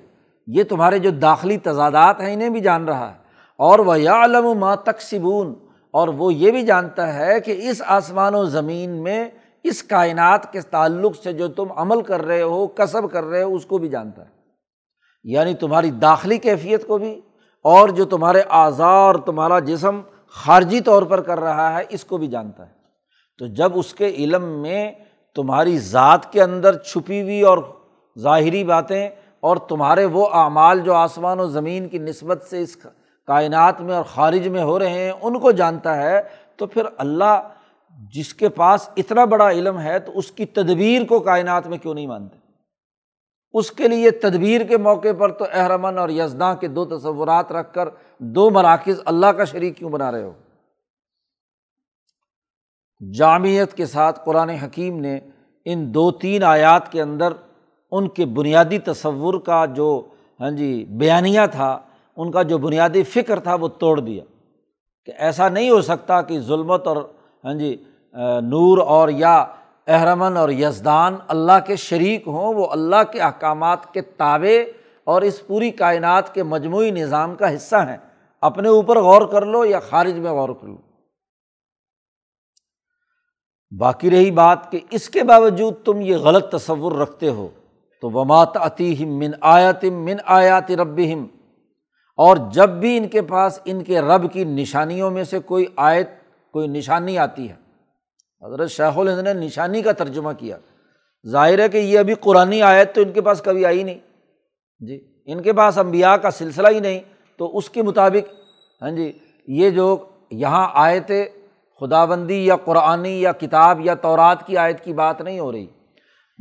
یہ تمہارے جو داخلی تضادات ہیں، انہیں بھی جان رہا ہے۔ اور وہ یا علم و ماں تقسیبون اور وہ یہ بھی جانتا ہے کہ اس آسمان و زمین میں اس کائنات کے تعلق سے جو تم عمل کر رہے ہو، کسب کر رہے ہو، اس کو بھی جانتا ہے۔ یعنی تمہاری داخلی کیفیت کو بھی، اور جو تمہارے آزار تمہارا جسم خارجی طور پر کر رہا ہے، اس کو بھی جانتا ہے۔ تو جب اس کے علم میں تمہاری ذات کے اندر چھپی ہوئی اور ظاہری باتیں اور تمہارے وہ اعمال جو آسمان و زمین کی نسبت سے اس کائنات میں اور خارج میں ہو رہے ہیں، ان کو جانتا ہے، تو پھر اللہ جس کے پاس اتنا بڑا علم ہے، تو اس کی تدبیر کو کائنات میں کیوں نہیں مانتے؟ اس کے لیے تدبیر کے موقع پر تو احرمن اور یزداں کے دو تصورات رکھ کر دو مراکز اللہ کا شریک کیوں بنا رہے ہو؟ جامعت کے ساتھ قرآن حکیم نے ان دو تین آیات کے اندر ان کے بنیادی تصور کا جو ہاں جی بیانیہ تھا ان کا جو بنیادی فکر تھا وہ توڑ دیا کہ ایسا نہیں ہو سکتا کہ ظلمت اور ہاں جی نور اور یا احرمن اور یزدان اللہ کے شریک ہوں، وہ اللہ کے احکامات کے تابع اور اس پوری کائنات کے مجموعی نظام کا حصہ ہیں۔ اپنے اوپر غور کر لو یا خارج میں غور کر لو۔ باقی رہی بات کہ اس کے باوجود تم یہ غلط تصور رکھتے ہو۔ تو ومات عتیم من آیاتم من آیات رب اور جب بھی ان کے پاس ان کے رب کی نشانیوں میں سے کوئی آیت، کوئی نشانی آتی ہے۔ حضرت شیخ الہند نے نشانی کا ترجمہ کیا۔ ظاہر ہے کہ یہ ابھی قرآن آیت تو ان کے پاس کبھی آئی نہیں۔ جی ان کے پاس امبیا کا سلسلہ ہی نہیں، تو اس کے مطابق ہاں جی یہ جو یہاں آئے تھے خدا بندی یا قرآنی یا کتاب یا تورات کی آیت کی بات نہیں ہو رہی۔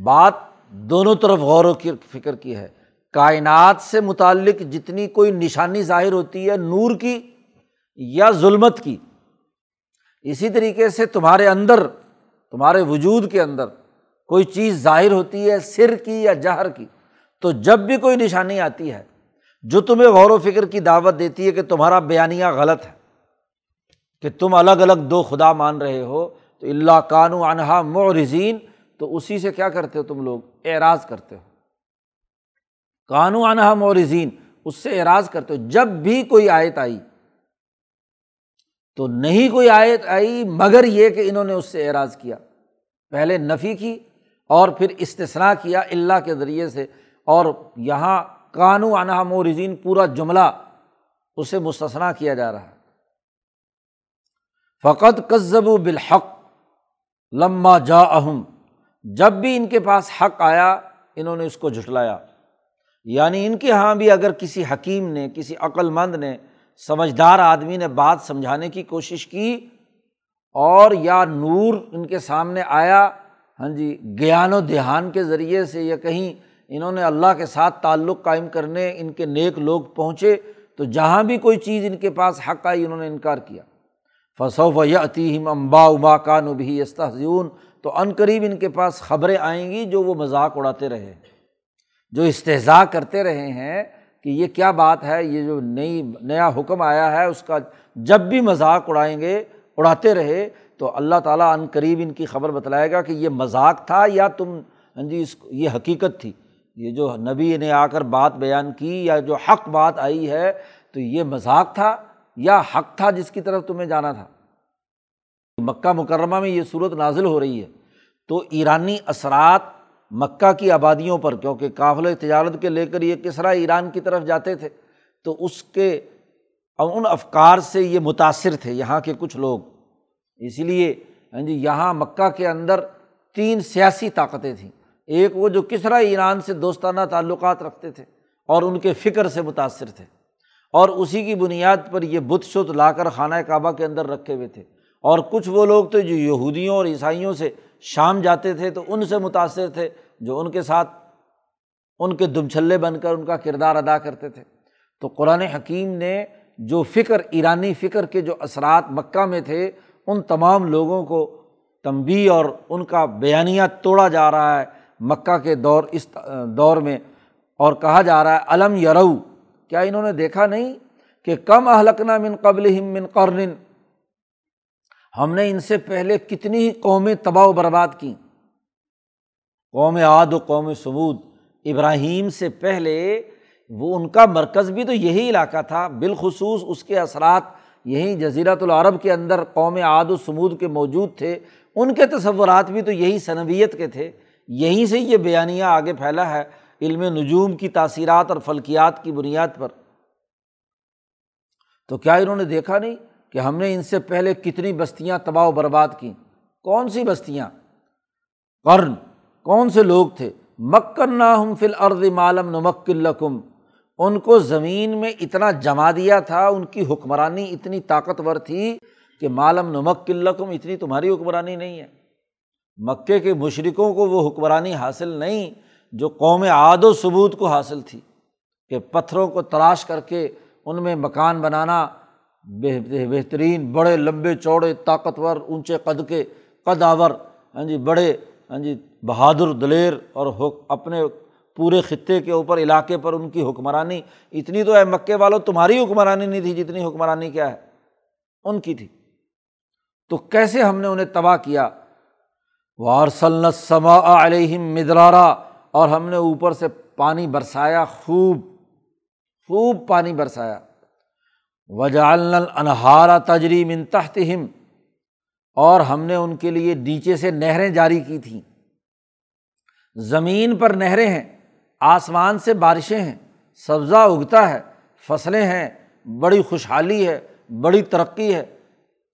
بات دونوں طرف غور و فکر کی ہے۔ کائنات سے متعلق جتنی کوئی نشانی ظاہر ہوتی ہے نور کی یا ظلمت کی، اسی طریقے سے تمہارے اندر، تمہارے وجود کے اندر کوئی چیز ظاہر ہوتی ہے سر کی یا جہر کی۔ تو جب بھی کوئی نشانی آتی ہے، جو تمہیں غور و فکر کی دعوت دیتی ہے کہ تمہارا بیانیہ غلط ہے، کہ تم الگ الگ دو خدا مان رہے ہو، تو اللہ کانو انہا معرزین تو اسی سے کیا کرتے ہو تم لوگ؟ اعراض کرتے ہو۔ کانو انہا مورزین، اس سے اعراض کرتے ہو جب بھی کوئی آیت آئی۔ تو نہیں کوئی آیت آئی، مگر یہ کہ انہوں نے اس سے اعراض کیا۔ پہلے نفی کی اور پھر استثنا کیا اللہ کے ذریعے سے۔ اور یہاں کانو انہا مورزین پورا جملہ اسے مستثنا کیا جا رہا۔ ہے فقط کذب و بالحق لمہ جا اہم جب بھی ان کے پاس حق آیا، انہوں نے اس کو جھٹلایا۔ یعنی ان کے یہاں بھی اگر کسی حکیم نے، کسی عقل مند نے، سمجھدار آدمی نے بات سمجھانے کی کوشش کی اور یا نور ان کے سامنے آیا ہاں جی گیان و دھیان کے ذریعے سے یا کہیں انہوں نے اللہ کے ساتھ تعلق قائم کرنے ان کے نیک لوگ پہنچے، تو جہاں بھی کوئی چیز ان کے پاس حق آئی، انہوں نے انکار کیا۔ فصوف یا عتیم امبا ابا کا نبی استحزون تو عن قریب ان کے پاس خبریں آئیں گی جو وہ مذاق اڑاتے رہے۔ جو استحضاء کرتے رہے ہیں کہ یہ کیا بات ہے، یہ جو نئی، نیا حکم آیا ہے، اس کا جب بھی مذاق اڑائیں گے، اڑاتے رہے، تو اللہ تعالیٰ عن قریب ان کی خبر بتلائے گا کہ یہ مذاق تھا یا تم ہاں جی اس، یہ حقیقت تھی۔ یہ جو نبی نے آ کر بات بیان کی یا جو حق بات آئی ہے، تو یہ مذاق تھا یا حق تھا جس کی طرف تمہیں جانا تھا؟ مکہ مکرمہ میں یہ صورت نازل ہو رہی ہے۔ تو ایرانی اثرات مکہ کی آبادیوں پر، کیونکہ قافل تجارت کے لے کر یہ کسرا ایران کی طرف جاتے تھے، تو اس کے ان افکار سے یہ متاثر تھے، یہاں کے کچھ لوگ۔ اسی لیے ہاں جی یہاں مکہ کے اندر تین سیاسی طاقتیں تھیں۔ ایک وہ جو کسرا ایران سے دوستانہ تعلقات رکھتے تھے اور ان کے فکر سے متاثر تھے۔ اور اسی کی بنیاد پر یہ بت شت لا کر خانہ کعبہ کے اندر رکھے ہوئے تھے۔ اور کچھ وہ لوگ تھے جو یہودیوں اور عیسائیوں سے شام جاتے تھے، تو ان سے متاثر تھے۔ جو ان کے ساتھ ان کے دم چھلے بن کر ان کا کردار ادا کرتے تھے۔ تو قرآن حکیم نے جو فکر، ایرانی فکر کے جو اثرات مکہ میں تھے، ان تمام لوگوں کو تنبی اور ان کا بیانیہ توڑا جا رہا ہے۔ مکہ کے دور اس دور میں۔ اور کہا جا رہا ہے علم یرو۔ کیا انہوں نے دیکھا نہیں کہ کم اہلکنا من قبل من قرن؟ ہم نے ان سے پہلے کتنی ہی قومیں تباہ و برباد کیں۔ قوم عاد و قوم سمود ابراہیم سے پہلے وہ ان کا مرکز بھی تو یہی علاقہ تھا، بالخصوص اس کے اثرات یہیں جزیرت العرب کے اندر قوم عاد و سمود کے موجود تھے۔ ان کے تصورات بھی تو یہی صنویت کے تھے۔ یہیں سے یہ بیانیہ آگے پھیلا ہے علم نجوم کی تاثیرات اور فلکیات کی بنیاد پر۔ تو کیا انہوں نے دیکھا نہیں کہ ہم نے ان سے پہلے کتنی بستیاں تباہ و برباد کیں؟ کون سی بستیاں؟ قرن۔ کون سے لوگ تھے؟ مکن نہ ہم فل ارد مالم نمک القم ان کو زمین میں اتنا جما دیا تھا، ان کی حکمرانی اتنی طاقتور تھی کہ مالم نمک القم اتنی تمہاری حکمرانی نہیں ہے۔ مکے کے مشرقوں کو وہ حکمرانی حاصل نہیں جو قوم عاد و ثبوت کو حاصل تھی، کہ پتھروں کو تلاش کر کے ان میں مکان بنانا بہترین، بڑے، لمبے، چوڑے، طاقتور، اونچے قد کے قد آور ہاں جی بڑے ہاں جی بہادر دلیر اور اپنے پورے خطے کے اوپر علاقے پر ان کی حکمرانی۔ اتنی تو ہے مکے والوں تمہاری حکمرانی نہیں تھی جتنی حکمرانی کیا ہے۔ ان کی تھی۔ تو کیسے ہم نے انہیں تباہ کیا؟ وارسل سما علیہم مدرارا، اور ہم نے اوپر سے پانی برسایا، خوب خوب پانی برسایا۔ وجال انہارا تجری من تحتہم اور ہم نے ان کے لیے نیچے سے نہریں جاری کی تھیں۔ زمین پر نہریں ہیں، آسمان سے بارشیں ہیں، سبزہ اگتا ہے، فصلیں ہیں، بڑی خوشحالی ہے، بڑی ترقی ہے۔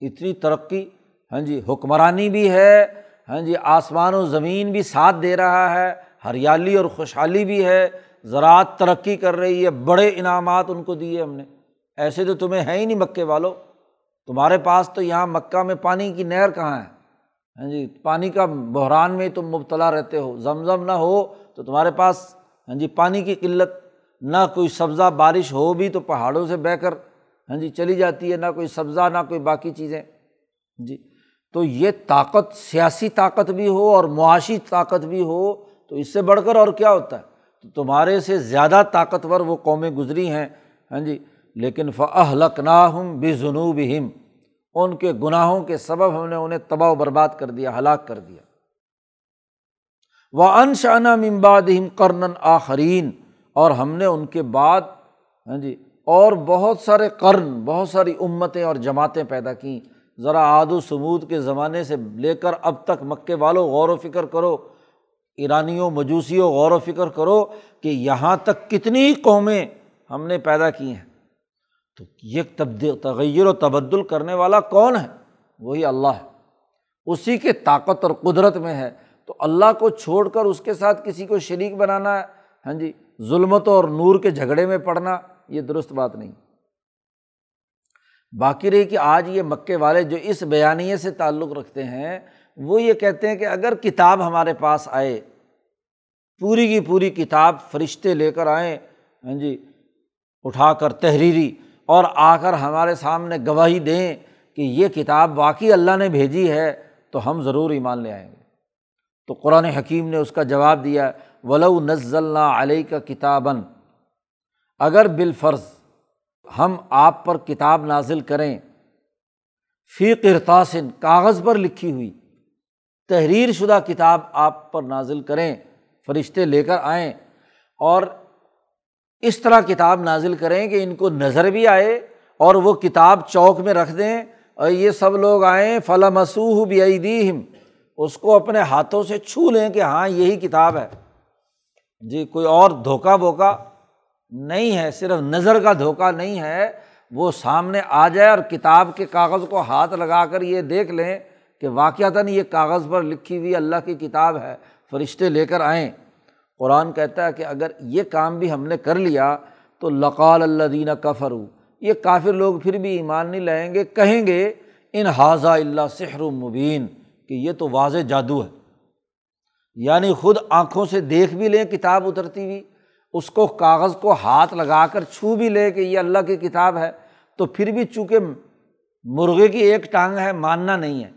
اتنی ترقی ہاں جی حکمرانی بھی ہے ہاں جی آسمان و زمین بھی ساتھ دے رہا ہے، ہریالی اور خوشحالی بھی ہے، زراعت ترقی کر رہی ہے، بڑے انعامات ان کو دیے ہم نے۔ ایسے تو تمہیں ہے ہی نہیں مکے والو تمہارے پاس تو یہاں مکہ میں پانی کی نہر کہاں ہے؟ ہاں جی پانی کا بحران میں تم مبتلا رہتے ہو زم زم نہ ہو تو تمہارے پاس ہاں جی پانی کی قلت، نہ کوئی سبزہ بارش ہو بھی تو پہاڑوں سے بہہ کر ہاں جی چلی جاتی ہے، نہ کوئی سبزہ، نہ کوئی باقی چیزیں۔ جی تو یہ طاقت سیاسی طاقت بھی ہو اور معاشی طاقت بھی ہو تو اس سے بڑھ کر اور کیا ہوتا ہے؟ تو تمہارے سے زیادہ طاقتور وہ قومیں گزری ہیں ہاں جی لیکن فلق نا ہم بے جنوب ہم ان کے گناہوں کے سبب ہم نے انہیں تباہ و برباد کر دیا، ہلاک کر دیا۔ وہ انشانہ ممباد ہم کرن آخرین اور ہم نے ان کے بعد ہاں جی اور بہت سارے قرن، بہت ساری امتیں اور جماعتیں پیدا کیں۔ ذرا آد و سمود کے زمانے سے لے کر اب تک مکے والوں، غور و فکر کرو۔ ایرانیوں، مجوسیوں، غور و فکر کرو کہ یہاں تک کتنی قومیں ہم نے پیدا کی ہیں۔ تو یہ تبدیل تغیر و تبدل کرنے والا کون ہے؟ وہی اللہ ہے۔ اسی کے طاقت اور قدرت میں ہے۔ تو اللہ کو چھوڑ کر اس کے ساتھ کسی کو شریک بنانا ہے؟ ہاں جی ظلمت اور نور کے جھگڑے میں پڑھنا یہ درست بات نہیں۔ باقی رہی کہ آج یہ مکے والے جو اس بیانیے سے تعلق رکھتے ہیں، وہ یہ کہتے ہیں کہ اگر کتاب ہمارے پاس آئے، پوری کی پوری کتاب فرشتے لے کر آئیں ہاں جی اٹھا کر تحریری اور آ کر ہمارے سامنے گواہی دیں کہ یہ کتاب واقعی اللہ نے بھیجی ہے، تو ہم ضرور ایمان لے آئیں گے۔ تو قرآن حکیم نے اس کا جواب دیا، ولو نزل علیہ کا کتاباً۔ اگر بالفرض ہم آپ پر کتاب نازل کریں، فی قرطاسن کاغذ پر لکھی ہوئی، تحریر شدہ کتاب آپ پر نازل کریں، فرشتے لے کر آئیں، اور اس طرح کتاب نازل کریں کہ ان کو نظر بھی آئے اور وہ کتاب چوک میں رکھ دیں۔ اور یہ سب لوگ آئیں فلاں مسوح بھی اس کو اپنے ہاتھوں سے چھو لیں کہ ہاں یہی کتاب ہے۔ جی کوئی اور دھوکہ بوکا نہیں ہے، صرف نظر کا دھوکہ نہیں ہے۔ وہ سامنے آ جائے اور کتاب کے کاغذ کو ہاتھ لگا کر یہ دیکھ لیں کہ واقعتاً یہ کاغذ پر لکھی ہوئی اللہ کی کتاب ہے۔ فرشتے لے کر آئیں۔ قرآن کہتا ہے کہ اگر یہ کام بھی ہم نے کر لیا تو لقال اللہ دینہ کفر یہ کافر لوگ پھر بھی ایمان نہیں لائیں گے، کہیں گے ان حاضہ اللہ سحر مبین، کہ یہ تو واضح جادو ہے۔ یعنی خود آنکھوں سے دیکھ بھی لیں کتاب اترتی ہوئی، اس کو کاغذ کو ہاتھ لگا کر چھو بھی لے کہ یہ اللہ کی کتاب ہے، تو پھر بھی چونکہ مرغے کی ایک ٹانگ ہے، ماننا نہیں ہے۔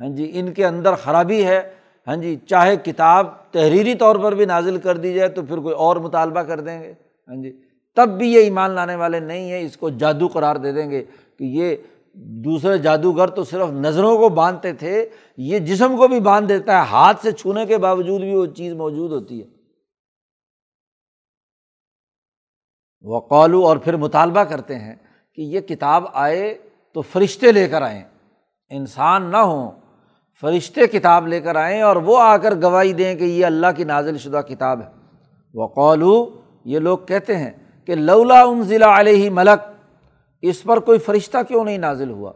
ہاں جی ان کے اندر خرابی ہے ہاں جی چاہے کتاب تحریری طور پر بھی نازل کر دی جائے تو پھر کوئی اور مطالبہ کر دیں گے۔ ہاں جی تب بھی یہ ایمان لانے والے نہیں ہیں، اس کو جادو قرار دے دیں گے کہ یہ دوسرے جادوگر تو صرف نظروں کو باندھتے تھے، یہ جسم کو بھی باندھ دیتا ہے، ہاتھ سے چھونے کے باوجود بھی وہ چیز موجود ہوتی ہے۔ وقالو اور پھر مطالبہ کرتے ہیں کہ یہ کتاب آئے تو فرشتے لے کر آئیں، انسان نہ ہوں۔ فرشتے کتاب لے کر آئیں اور وہ آ کر گواہی دیں کہ یہ اللہ کی نازل شدہ کتاب ہے۔ وہ قولو یہ لوگ کہتے ہیں کہ لولا ان ضلع علیہ ملک، اس پر کوئی فرشتہ کیوں نہیں نازل ہوا؟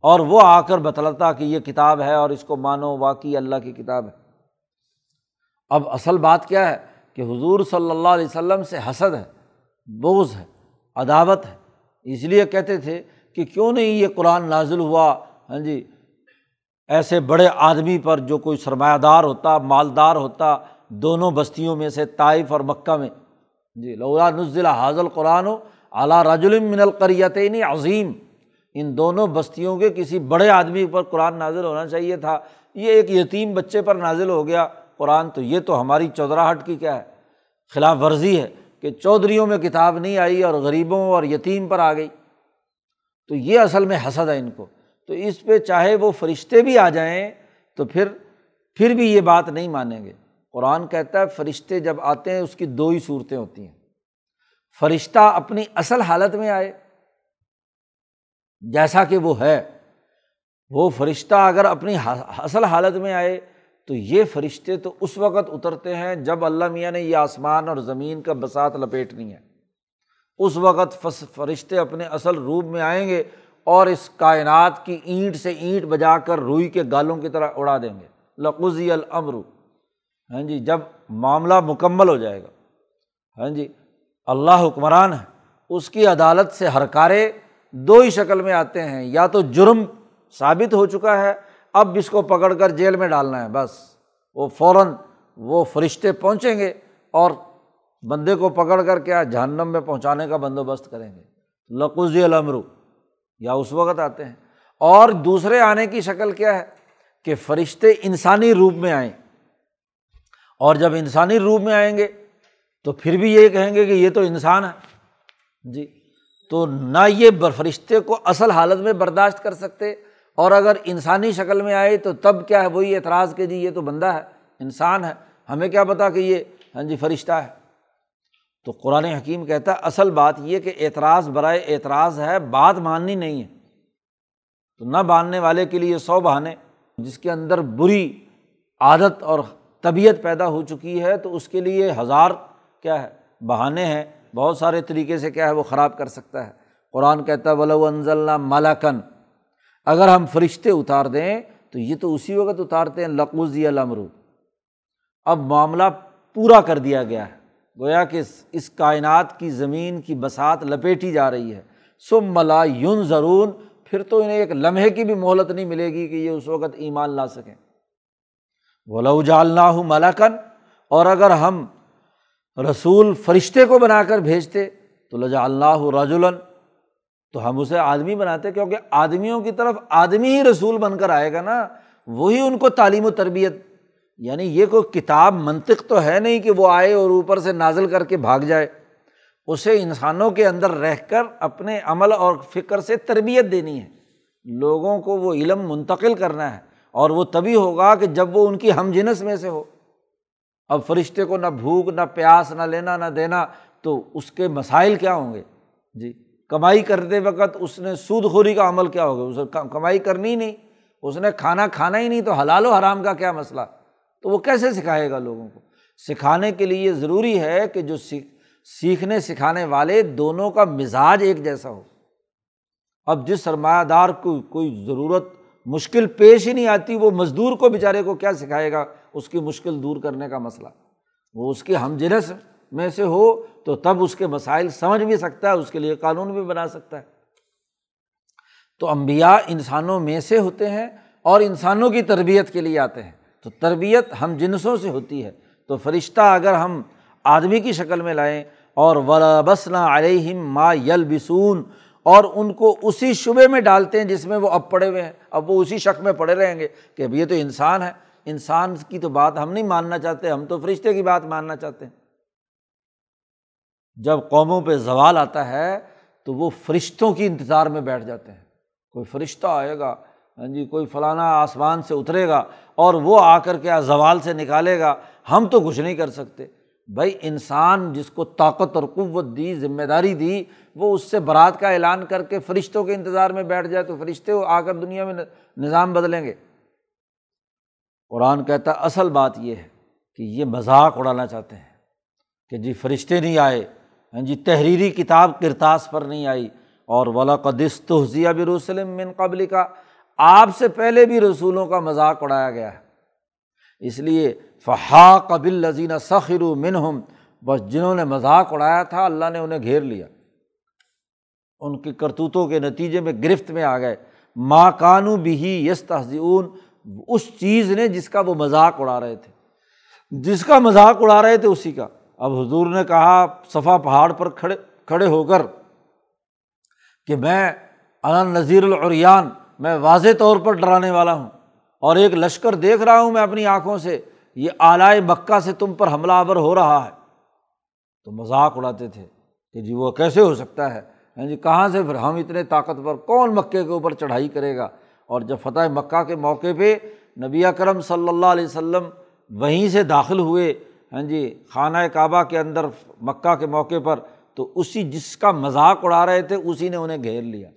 اور وہ آ کر بتلاتا کہ یہ کتاب ہے اور اس کو مانو، واقعی اللہ کی کتاب ہے۔ اب اصل بات کیا ہے کہ حضور صلی اللہ علیہ وسلم سے حسد ہے بوز ہے، عداوت ہے۔ اس لیے کہتے تھے کہ کیوں نہیں یہ قرآن نازل ہوا؟ ہاں جی ایسے بڑے آدمی پر جو کوئی سرمایہ دار ہوتا، مالدار ہوتا، دونوں بستیوں میں سے طائف اور مکہ میں۔ جی لولا نزل حاضل قرآن و اعلیٰ رج المن القریتین عظیم۔ ان دونوں بستیوں کے کسی بڑے آدمی پر قرآن نازل ہونا چاہیے تھا۔ یہ ایک یتیم بچے پر نازل ہو گیا۔ قرآن تو یہ تو ہماری چودراہٹ کی کیا ہے؟ خلاف ورزی ہے کہ چودھریوں میں کتاب نہیں آئی اور غریبوں اور یتیم پر آ گئی۔ تو یہ اصل میں حسد ہے ان کو۔ تو اس پہ چاہے وہ فرشتے بھی آ جائیں تو پھر پھر بھی یہ بات نہیں مانیں گے۔ قرآن کہتا ہے، فرشتے جب آتے ہیں، اس کی دو ہی صورتیں ہوتی ہیں۔ فرشتہ اپنی اصل حالت میں آئے، جیسا کہ وہ ہے، وہ فرشتہ اگر اپنی اصل حالت میں آئے تو یہ فرشتے تو اس وقت اترتے ہیں جب اللہ میاں نے یہ آسمان اور زمین کا بسات لپیٹنی ہے۔ اس وقت فرشتے اپنے اصل روپ میں آئیں گے اور اس کائنات کی اینٹ سے اینٹ بجا کر روئی کے گالوں کی طرح اڑا دیں گے۔ لقوزی العمر ہاں جی جب معاملہ مکمل ہو جائے گا۔ ہاں جی اللہ حکمران ہے اس کی عدالت سے ہر کارے دو ہی شکل میں آتے ہیں۔ یا تو جرم ثابت ہو چکا ہے، اب اس کو پکڑ کر جیل میں ڈالنا ہے، بس۔ وہ فوراً وہ فرشتے پہنچیں گے اور بندے کو پکڑ کر کیا جہنم میں پہنچانے کا بندوبست کریں گے۔ لقوزی العمرو یا اس وقت آتے ہیں۔ اور دوسرے آنے کی شکل کیا ہے کہ فرشتے انسانی روپ میں آئیں۔ اور جب انسانی روپ میں آئیں گے تو پھر بھی یہ کہیں گے کہ یہ تو انسان ہے۔ جی تو نہ یہ فرشتے کو اصل حالت میں برداشت کر سکتے۔ اور اگر انسانی شکل میں آئے تو تب کیا ہے؟ وہی اعتراض کہ جی یہ تو بندہ ہے، انسان ہے۔ ہمیں کیا پتا کہ یہ ہاں جی فرشتہ ہے۔ تو قرآن حکیم کہتا ہے، اصل بات یہ کہ اعتراض برائے اعتراض ہے، بات ماننی نہیں ہے۔ تو نہ باندھنے والے کے لیے سو بہانے۔ جس کے اندر بری عادت اور طبیعت پیدا ہو چکی ہے، تو اس کے لیے ہزار کیا ہے، بہانے ہیں۔ بہت سارے طریقے سے کیا ہے، وہ خراب کر سکتا ہے۔ قرآن کہتا ہے، ولو انزل ملاکن اگر ہم فرشتے اتار دیں، تو یہ تو اسی وقت اتارتے ہیں، لقوزی المرو اب معاملہ پورا کر دیا گیا ہے۔ گویا کہ اس کائنات کی زمین کی بسات لپیٹی جا رہی ہے۔ سم ملا یون ضرور پھر تو انہیں ایک لمحے کی بھی مہلت نہیں ملے گی کہ یہ اس وقت ایمان لا سکیں۔ وہ جالنا ہوں ملاکن اور اگر ہم رسول فرشتے کو بنا کر بھیجتے تو لجا اللہ رجولن تو ہم اسے آدمی بناتے کیونکہ آدمیوں کی طرف آدمی ہی رسول بن کر آئے گا نا۔ وہی ان کو تعلیم و تربیت یعنی یہ کوئی کتاب منطق تو ہے نہیں کہ وہ آئے اور اوپر سے نازل کر کے بھاگ جائے، اسے انسانوں کے اندر رہ کر اپنے عمل اور فکر سے تربیت دینی ہے۔ لوگوں کو وہ علم منتقل کرنا ہے اور وہ تبھی ہوگا کہ جب وہ ان کی ہم جنس میں سے ہو۔ اب فرشتے کو نہ بھوک، نہ پیاس، نہ لینا، نہ دینا، تو اس کے مسائل کیا ہوں گے؟ جی کمائی کرتے وقت اس نے سود خوری کا عمل کیا ہوگا؟ اسے کمائی کرنی ہی نہیں، اس نے کھانا کھانا ہی نہیں تو حلال و حرام کا کیا مسئلہ؟ تو وہ کیسے سکھائے گا لوگوں کو؟ سکھانے کے لیے ضروری ہے کہ جو سیکھنے، سکھانے والے دونوں کا مزاج ایک جیسا ہو۔ اب جس سرمایہ دار کو کوئی ضرورت، مشکل پیش ہی نہیں آتی، وہ مزدور کو بیچارے کو کیا سکھائے گا؟ اس کی مشکل دور کرنے کا مسئلہ۔ وہ اس کے ہم جنس میں سے ہو تو تب اس کے مسائل سمجھ بھی سکتا ہے، اس کے لیے قانون بھی بنا سکتا ہے۔ تو امبیا انسانوں میں سے ہوتے ہیں اور انسانوں کی تربیت کے لیے آتے ہیں۔ تو تربیت ہم جنسوں سے ہوتی ہے۔ تو فرشتہ اگر ہم آدمی کی شکل میں لائیں اور وربسنا علیہم ما یل بسون اور ان کو اسی شبے میں ڈالتے ہیں جس میں وہ اب پڑے ہوئے ہیں، اب وہ اسی شک میں پڑے رہیں گے کہ اب یہ تو انسان ہے۔ انسان کی تو بات ہم نہیں ماننا چاہتے، ہم تو فرشتے کی بات ماننا چاہتے ہیں۔ جب قوموں پہ زوال آتا ہے تو وہ فرشتوں کی انتظار میں بیٹھ جاتے ہیں۔ کوئی فرشتہ آئے گا ہاں جی کوئی فلانا آسمان سے اترے گا اور وہ آ کر کے زوال سے نکالے گا، ہم تو کچھ نہیں کر سکتے۔ بھائی، انسان جس کو طاقت اور قوت دی، ذمہ داری دی، وہ اس سے برات کا اعلان کر کے فرشتوں کے انتظار میں بیٹھ جائے تو فرشتے آ کر دنیا میں نظام بدلیں گے۔ قرآن کہتا، اصل بات یہ ہے کہ یہ مذاق اڑانا چاہتے ہیں کہ جی فرشتے نہیں آئے ہاں جی تحریری کتاب کرتاس پر نہیں آئی، اور ولاقدستیا بھی رسلم من قبل کا آپ سے پہلے بھی رسولوں کا مذاق اڑایا گیا ہے۔ اس لیے فہا قبل لذین سخر منہم بس جنہوں نے مذاق اڑایا تھا، اللہ نے انہیں گھیر لیا۔ ان کی کرتوتوں کے نتیجے میں گرفت میں آ گئے۔ ماں کانو بھی یس تہذیون اس چیز نے جس کا وہ مذاق اڑا رہے تھے۔ جس کا مذاق اڑا رہے تھے اسی کا۔ اب حضور نے کہا، صفا پہاڑ پر کھڑے کھڑے ہو کر کہ میں علن نذیر العریان میں واضح طور پر ڈرانے والا ہوں اور ایک لشکر دیکھ رہا ہوں میں اپنی آنکھوں سے، یہ آلائے مکہ سے تم پر حملہ آور ہو رہا ہے۔ تو مذاق اڑاتے تھے کہ جی وہ کیسے ہو سکتا ہے؟ ہاں جی کہاں سے پھر ہم اتنے طاقتور، کون مکے کے اوپر چڑھائی کرے گا؟ اور جب فتح مکہ کے موقع پہ نبی کرم صلی اللہ علیہ وسلم وہیں سے داخل ہوئے ہاں جی خانہ کعبہ کے اندر مکہ کے موقع پر، تو اسی جس کا مذاق اڑا رہے تھے، اسی نے انہیں گھیر لیا۔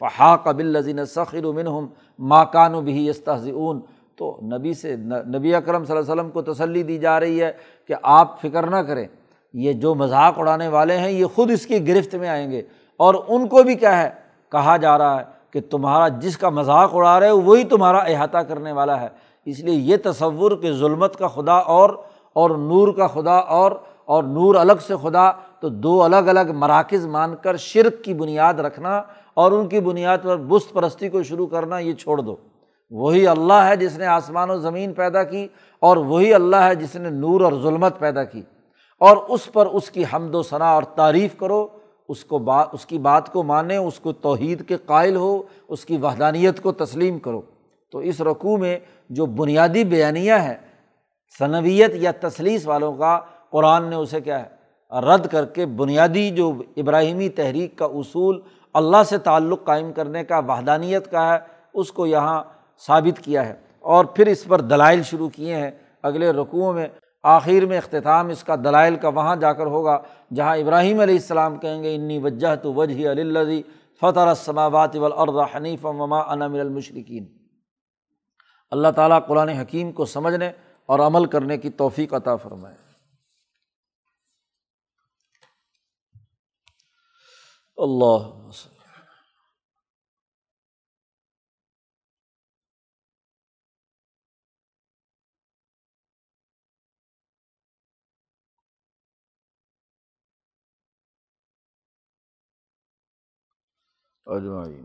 فہا قبل لذین سخر امن ہم ماکان و بھی استحضون تو نبی سے نبی اکرم صلی اللہ علیہ وسلم کو تسلی دی جا رہی ہے کہ آپ فکر نہ کریں۔ یہ جو مذاق اڑانے والے ہیں، یہ خود اس کی گرفت میں آئیں گے۔ اور ان کو بھی کیا ہے؟ کہا جا رہا ہے کہ تمہارا جس کا مذاق اڑا رہے ہو، وہی تمہارا احاطہ کرنے والا ہے۔ اس لیے یہ تصور کہ ظلمت کا خدا اور اور نور کا خدا اور اور نور الگ سے خدا، تو دو الگ الگ مراکز مان کر شرک کی بنیاد رکھنا اور ان کی بنیاد پر بست پرستی کو شروع کرنا، یہ چھوڑ دو۔ وہی اللہ ہے جس نے آسمان و زمین پیدا کی اور وہی اللہ ہے جس نے نور اور ظلمت پیدا کی۔ اور اس پر اس کی حمد و ثناء اور تعریف کرو۔ اس کو بات اس کی بات کو مانیں، اس کو توحید کے قائل ہو، اس کی وحدانیت کو تسلیم کرو۔ تو اس رقوع میں جو بنیادی بیانیہ ہے صنویت یا تسلیس والوں کا، قرآن نے اسے کیا ہے؟ رد کر کے بنیادی جو ابراہیمی تحریک کا اصول اللہ سے تعلق قائم کرنے کا، وحدانیت کا ہے، اس کو یہاں ثابت کیا ہے۔ اور پھر اس پر دلائل شروع کیے ہیں۔ اگلے رقوع میں، آخر میں اختتام اس کا دلائل کا وہاں جا کر ہوگا، جہاں ابراہیم علیہ السلام کہیں گے، انی وجہ تو وجہ علی فتح السماوات والارض حنیف وما انا من المشرقین اللہ تعالیٰ قرآن حکیم کو سمجھنے اور عمل کرنے کی توفیق عطا فرمائے۔ اللہ اجمعین